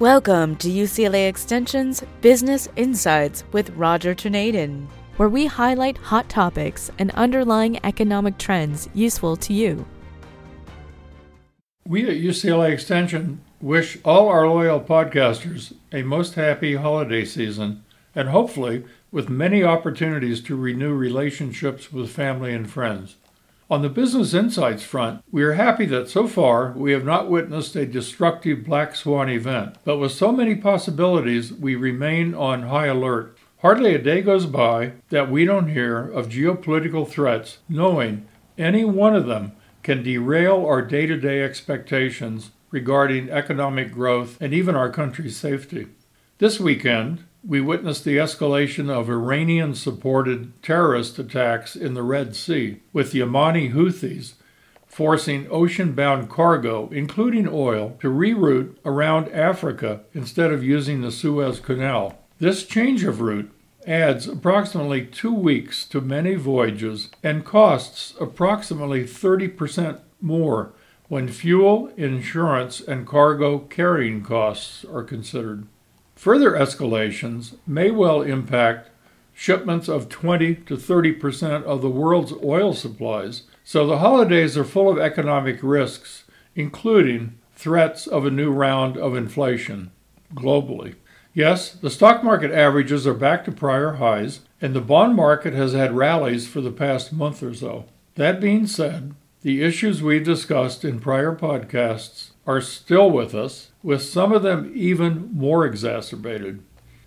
Welcome to UCLA Extension's Business Insights with Roger Torneden, where we highlight hot topics and underlying economic trends useful to you. We at UCLA Extension wish all our loyal podcasters a most happy holiday season and hopefully with many opportunities to renew relationships with family and friends. On the business insights front, we are happy that so far we have not witnessed a destructive black swan event, but with so many possibilities, we remain on high alert. Hardly a day goes by that we don't hear of geopolitical threats, knowing any one of them can derail our day to day expectations regarding economic growth and even our country's safety. This weekend, we witnessed the escalation of Iranian supported terrorist attacks in the Red Sea, with the Yemeni Houthis forcing ocean bound cargo, including oil, to reroute around Africa instead of using the Suez Canal. This change of route adds approximately two weeks to many voyages and costs approximately 30% more when fuel, insurance, and cargo carrying costs are considered. Further escalations may well impact shipments of 20 to 30 percent of the world's oil supplies, so the holidays are full of economic risks, including threats of a new round of inflation globally. Yes, the stock market averages are back to prior highs, and the bond market has had rallies for the past month or so. That being said, the issues we've discussed in prior podcasts are still with us, with some of them even more exacerbated.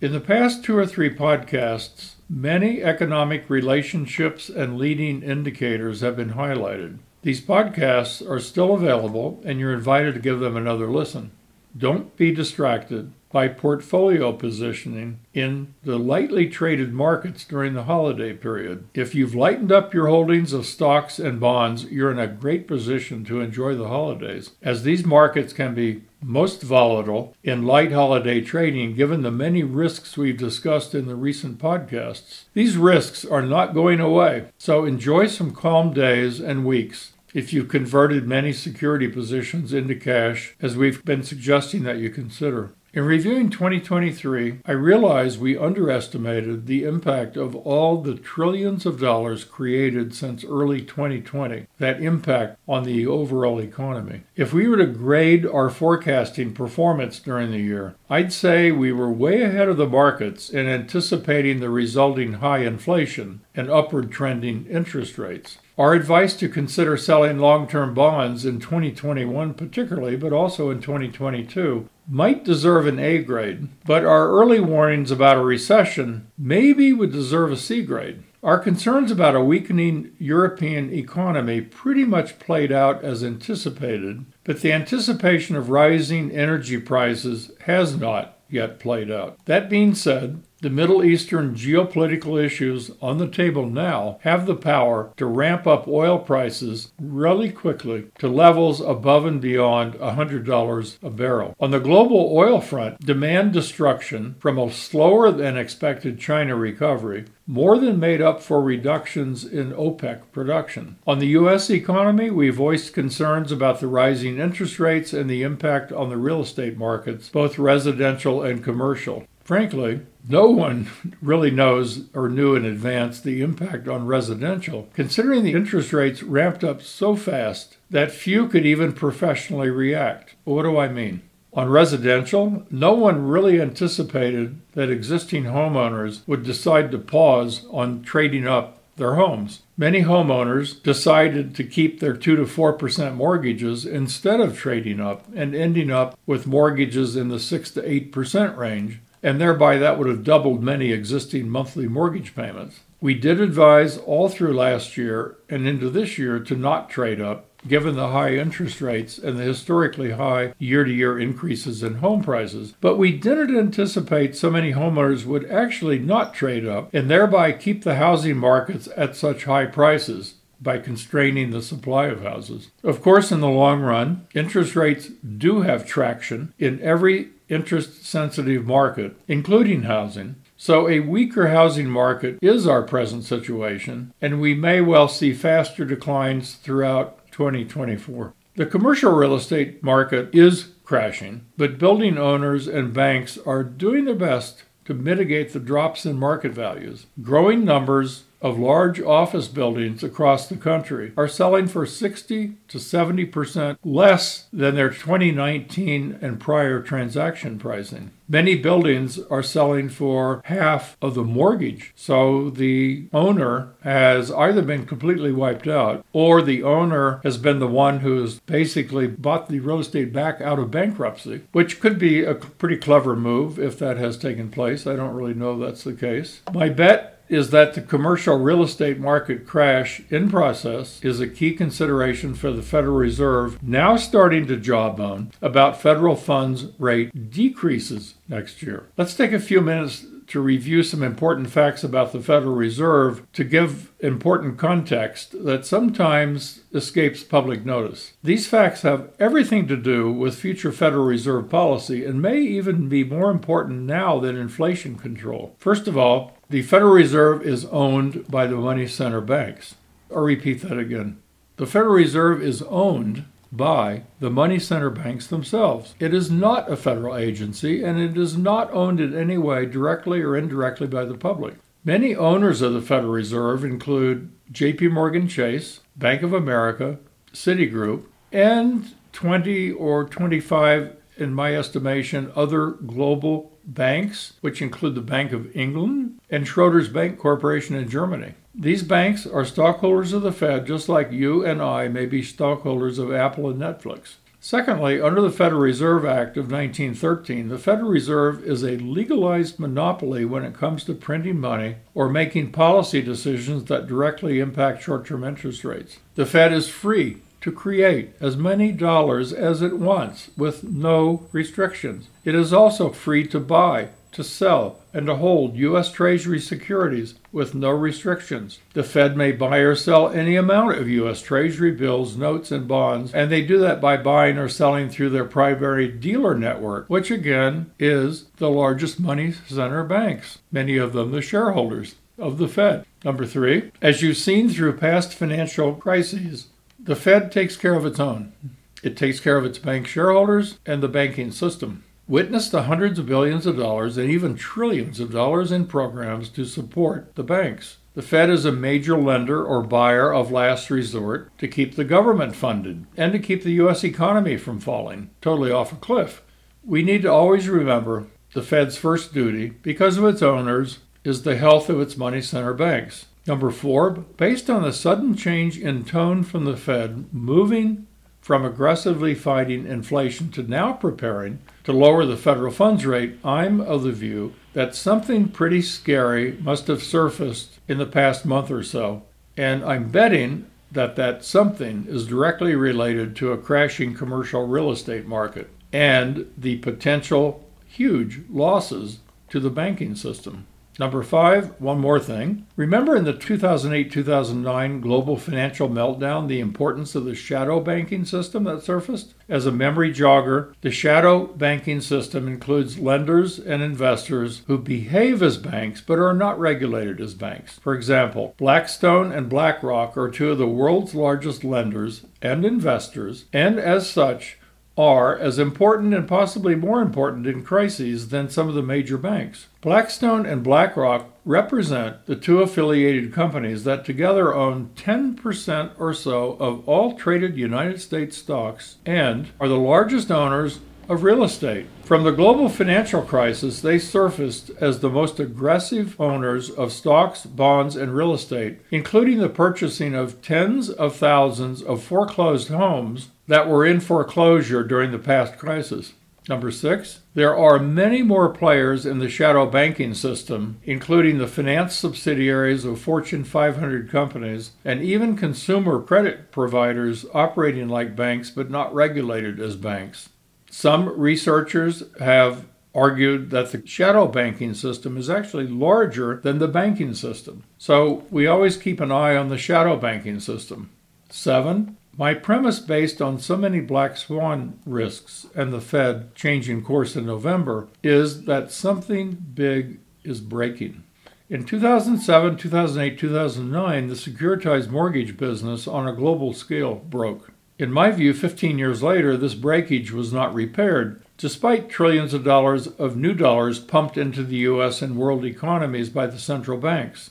In the past two or three podcasts, many economic relationships and leading indicators have been highlighted. These podcasts are still available, and you're invited to give them another listen. Don't be distracted by portfolio positioning in the lightly traded markets during the holiday period. If you've lightened up your holdings of stocks and bonds, you're in a great position to enjoy the holidays, as these markets can be most volatile in light holiday trading given the many risks we've discussed in the recent podcasts. These risks are not going away, so enjoy some calm days and weeks if you've converted many security positions into cash, as we've been suggesting that you consider. In reviewing 2023, I realized we underestimated the impact of all the trillions of dollars created since early 2020, that impact on the overall economy. If we were to grade our forecasting performance during the year, I'd say we were way ahead of the markets in anticipating the resulting high inflation and upward trending interest rates. Our advice to consider selling long term bonds in 2021, particularly, but also in 2022, might deserve an A grade, but our early warnings about a recession maybe would deserve a C grade. Our concerns about a weakening European economy pretty much played out as anticipated, but the anticipation of rising energy prices has not yet played out. That being said, the Middle Eastern geopolitical issues on the table now have the power to ramp up oil prices really quickly to levels above and beyond $100 a barrel. On the global oil front, demand destruction from a slower than expected China recovery more than made up for reductions in OPEC production. On the U.S. economy, we voiced concerns about the rising interest rates and the impact on the real estate markets, both residential and commercial. Frankly, no one really knows or knew in advance the impact on residential, considering the interest rates ramped up so fast that few could even professionally react. What do I mean? On residential, no one really anticipated that existing homeowners would decide to pause on trading up their homes. Many homeowners decided to keep their 2 to 4% mortgages instead of trading up and ending up with mortgages in the 6 to 8% range and thereby that would have doubled many existing monthly mortgage payments. We did advise all through last year and into this year to not trade up, given the high interest rates and the historically high year to year increases in home prices. But we didn't anticipate so many homeowners would actually not trade up and thereby keep the housing markets at such high prices by constraining the supply of houses. Of course, in the long run, interest rates do have traction in every interest sensitive market, including housing. So, a weaker housing market is our present situation, and we may well see faster declines throughout 2024. The commercial real estate market is crashing, but building owners and banks are doing their best to mitigate the drops in market values. Growing numbers of large office buildings across the country are selling for 60 to 70 percent less than their 2019 and prior transaction pricing. Many buildings are selling for half of the mortgage, so the owner has either been completely wiped out or the owner has been the one who's basically bought the real estate back out of bankruptcy, which could be a pretty clever move if that has taken place. I don't really know that's the case. My bet is that the commercial real estate market crash in process is a key consideration for the Federal Reserve now starting to jawbone about federal funds rate decreases next year. Let's take a few minutes to review some important facts about the Federal Reserve to give important context that sometimes escapes public notice. These facts have everything to do with future Federal Reserve policy and may even be more important now than inflation control. First of all, the Federal Reserve is owned by the money center banks. I'll repeat that again. The Federal Reserve is owned by the money center banks themselves. It is not a federal agency and it is not owned in any way directly or indirectly by the public. Many owners of the Federal Reserve include JP Morgan Chase, Bank of America, Citigroup, and 20 or 25 in my estimation other global banks, which include the Bank of England and Schroders Bank Corporation in Germany. These banks are stockholders of the Fed, just like you and I may be stockholders of Apple and Netflix. Secondly, under the Federal Reserve Act of 1913, the Federal Reserve is a legalized monopoly when it comes to printing money or making policy decisions that directly impact short term interest rates. The Fed is free to create as many dollars as it wants with no restrictions. It is also free to buy, to sell, and to hold U.S. Treasury securities with no restrictions. The Fed may buy or sell any amount of U.S. Treasury bills, notes, and bonds, and they do that by buying or selling through their primary dealer network, which again is the largest money center banks, many of them the shareholders of the Fed. Number three, as you've seen through past financial crises, the Fed takes care of its own. It takes care of its bank shareholders and the banking system. Witness the hundreds of billions of dollars and even trillions of dollars in programs to support the banks. The Fed is a major lender or buyer of last resort to keep the government funded and to keep the U.S. economy from falling totally off a cliff. We need to always remember the Fed's first duty, because of its owners, is the health of its money center banks. Number four, based on the sudden change in tone from the Fed, moving from aggressively fighting inflation to now preparing to lower the federal funds rate, I'm of the view that something pretty scary must have surfaced in the past month or so. And I'm betting that that something is directly related to a crashing commercial real estate market and the potential huge losses to the banking system. Number five, one more thing. Remember in the 2008 2009 global financial meltdown the importance of the shadow banking system that surfaced? As a memory jogger, the shadow banking system includes lenders and investors who behave as banks but are not regulated as banks. For example, Blackstone and BlackRock are two of the world's largest lenders and investors, and as such, are as important and possibly more important in crises than some of the major banks. Blackstone and BlackRock represent the two affiliated companies that together own 10% or so of all traded United States stocks and are the largest owners of real estate. From the global financial crisis, they surfaced as the most aggressive owners of stocks, bonds, and real estate, including the purchasing of tens of thousands of foreclosed homes that were in foreclosure during the past crisis. Number six, there are many more players in the shadow banking system, including the finance subsidiaries of Fortune 500 companies and even consumer credit providers operating like banks but not regulated as banks. Some researchers have argued that the shadow banking system is actually larger than the banking system. So we always keep an eye on the shadow banking system. Seven, my premise based on so many black swan risks and the Fed changing course in November is that something big is breaking. In 2007, 2008, 2009, the securitized mortgage business on a global scale broke. In my view, 15 years later, this breakage was not repaired, despite trillions of dollars of new dollars pumped into the U.S. and world economies by the central banks.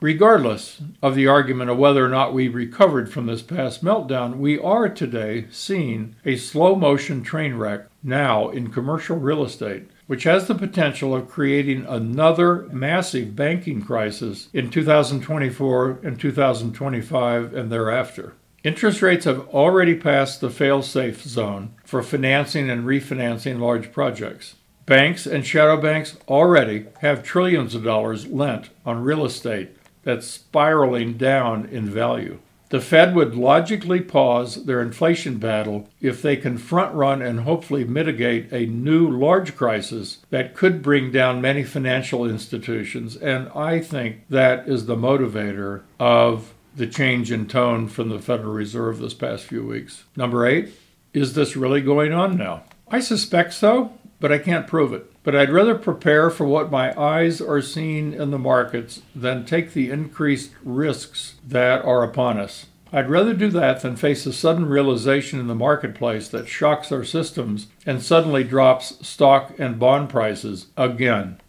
Regardless of the argument of whether or not we recovered from this past meltdown, we are today seeing a slow motion train wreck now in commercial real estate, which has the potential of creating another massive banking crisis in 2024 and 2025 and thereafter. Interest rates have already passed the fail safe zone for financing and refinancing large projects. Banks and shadow banks already have trillions of dollars lent on real estate that's spiraling down in value. The Fed would logically pause their inflation battle if they can front run and hopefully mitigate a new large crisis that could bring down many financial institutions. And I think that is the motivator of the change in tone from the Federal Reserve this past few weeks. Number eight, is this really going on now? I suspect so, but I can't prove it. But I'd rather prepare for what my eyes are seeing in the markets than take the increased risks that are upon us. I'd rather do that than face a sudden realization in the marketplace that shocks our systems and suddenly drops stock and bond prices again.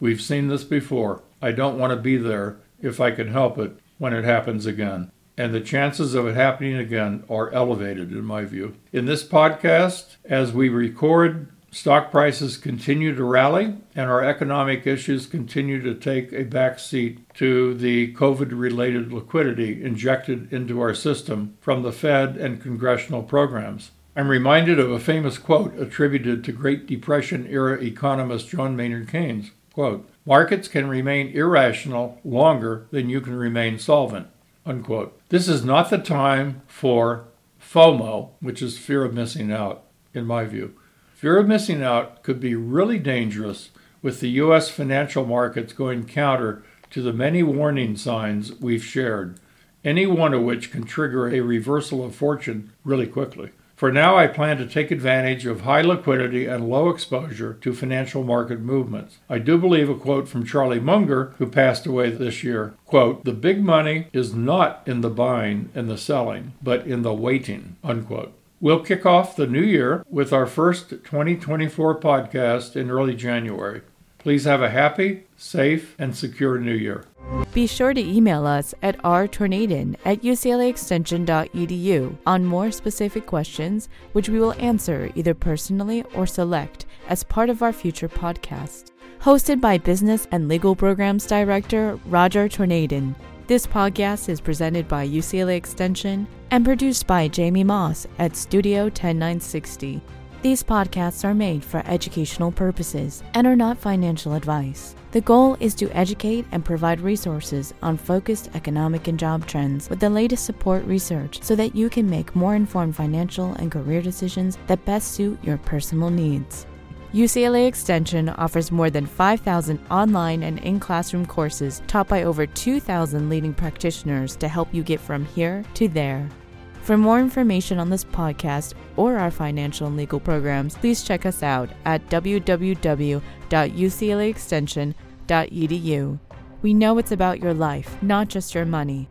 We've seen this before. I don't want to be there, if I can help it, when it happens again. And the chances of it happening again are elevated, in my view. In this podcast, as we record Stock prices continue to rally, and our economic issues continue to take a backseat to the COVID related liquidity injected into our system from the Fed and congressional programs. I'm reminded of a famous quote attributed to Great Depression era economist John Maynard Keynes. Quote, Markets can remain irrational longer than you can remain solvent. Unquote. This is not the time for FOMO, which is fear of missing out, in my view. Fear of missing out could be really dangerous with the U.S. financial markets going counter to the many warning signs we've shared, any one of which can trigger a reversal of fortune really quickly. For now, I plan to take advantage of high liquidity and low exposure to financial market movements. I do believe a quote from Charlie Munger, who passed away this year, quote, "The big money is not in the buying and the selling, but in the waiting." Unquote. We'll kick off the new year with our first 2024 podcast in early January. Please have a happy, safe, and secure new year. Be sure to email us at rtorneden at uclaextension.edu on more specific questions, which we will answer either personally or select as part of our future podcast. Hosted by Business and Legal Programs Director Roger Torneden. This podcast is presented by UCLA Extension and produced by Jamie Moss at Studio 10960. These podcasts are made for educational purposes and are not financial advice. The goal is to educate and provide resources on focused economic and job trends with the latest support research so that you can make more informed financial and career decisions that best suit your personal needs. UCLA Extension offers more than 5,000 online and in classroom courses taught by over 2,000 leading practitioners to help you get from here to there. For more information on this podcast or our financial and legal programs, please check us out at www.uclaextension.edu. We know it's about your life, not just your money.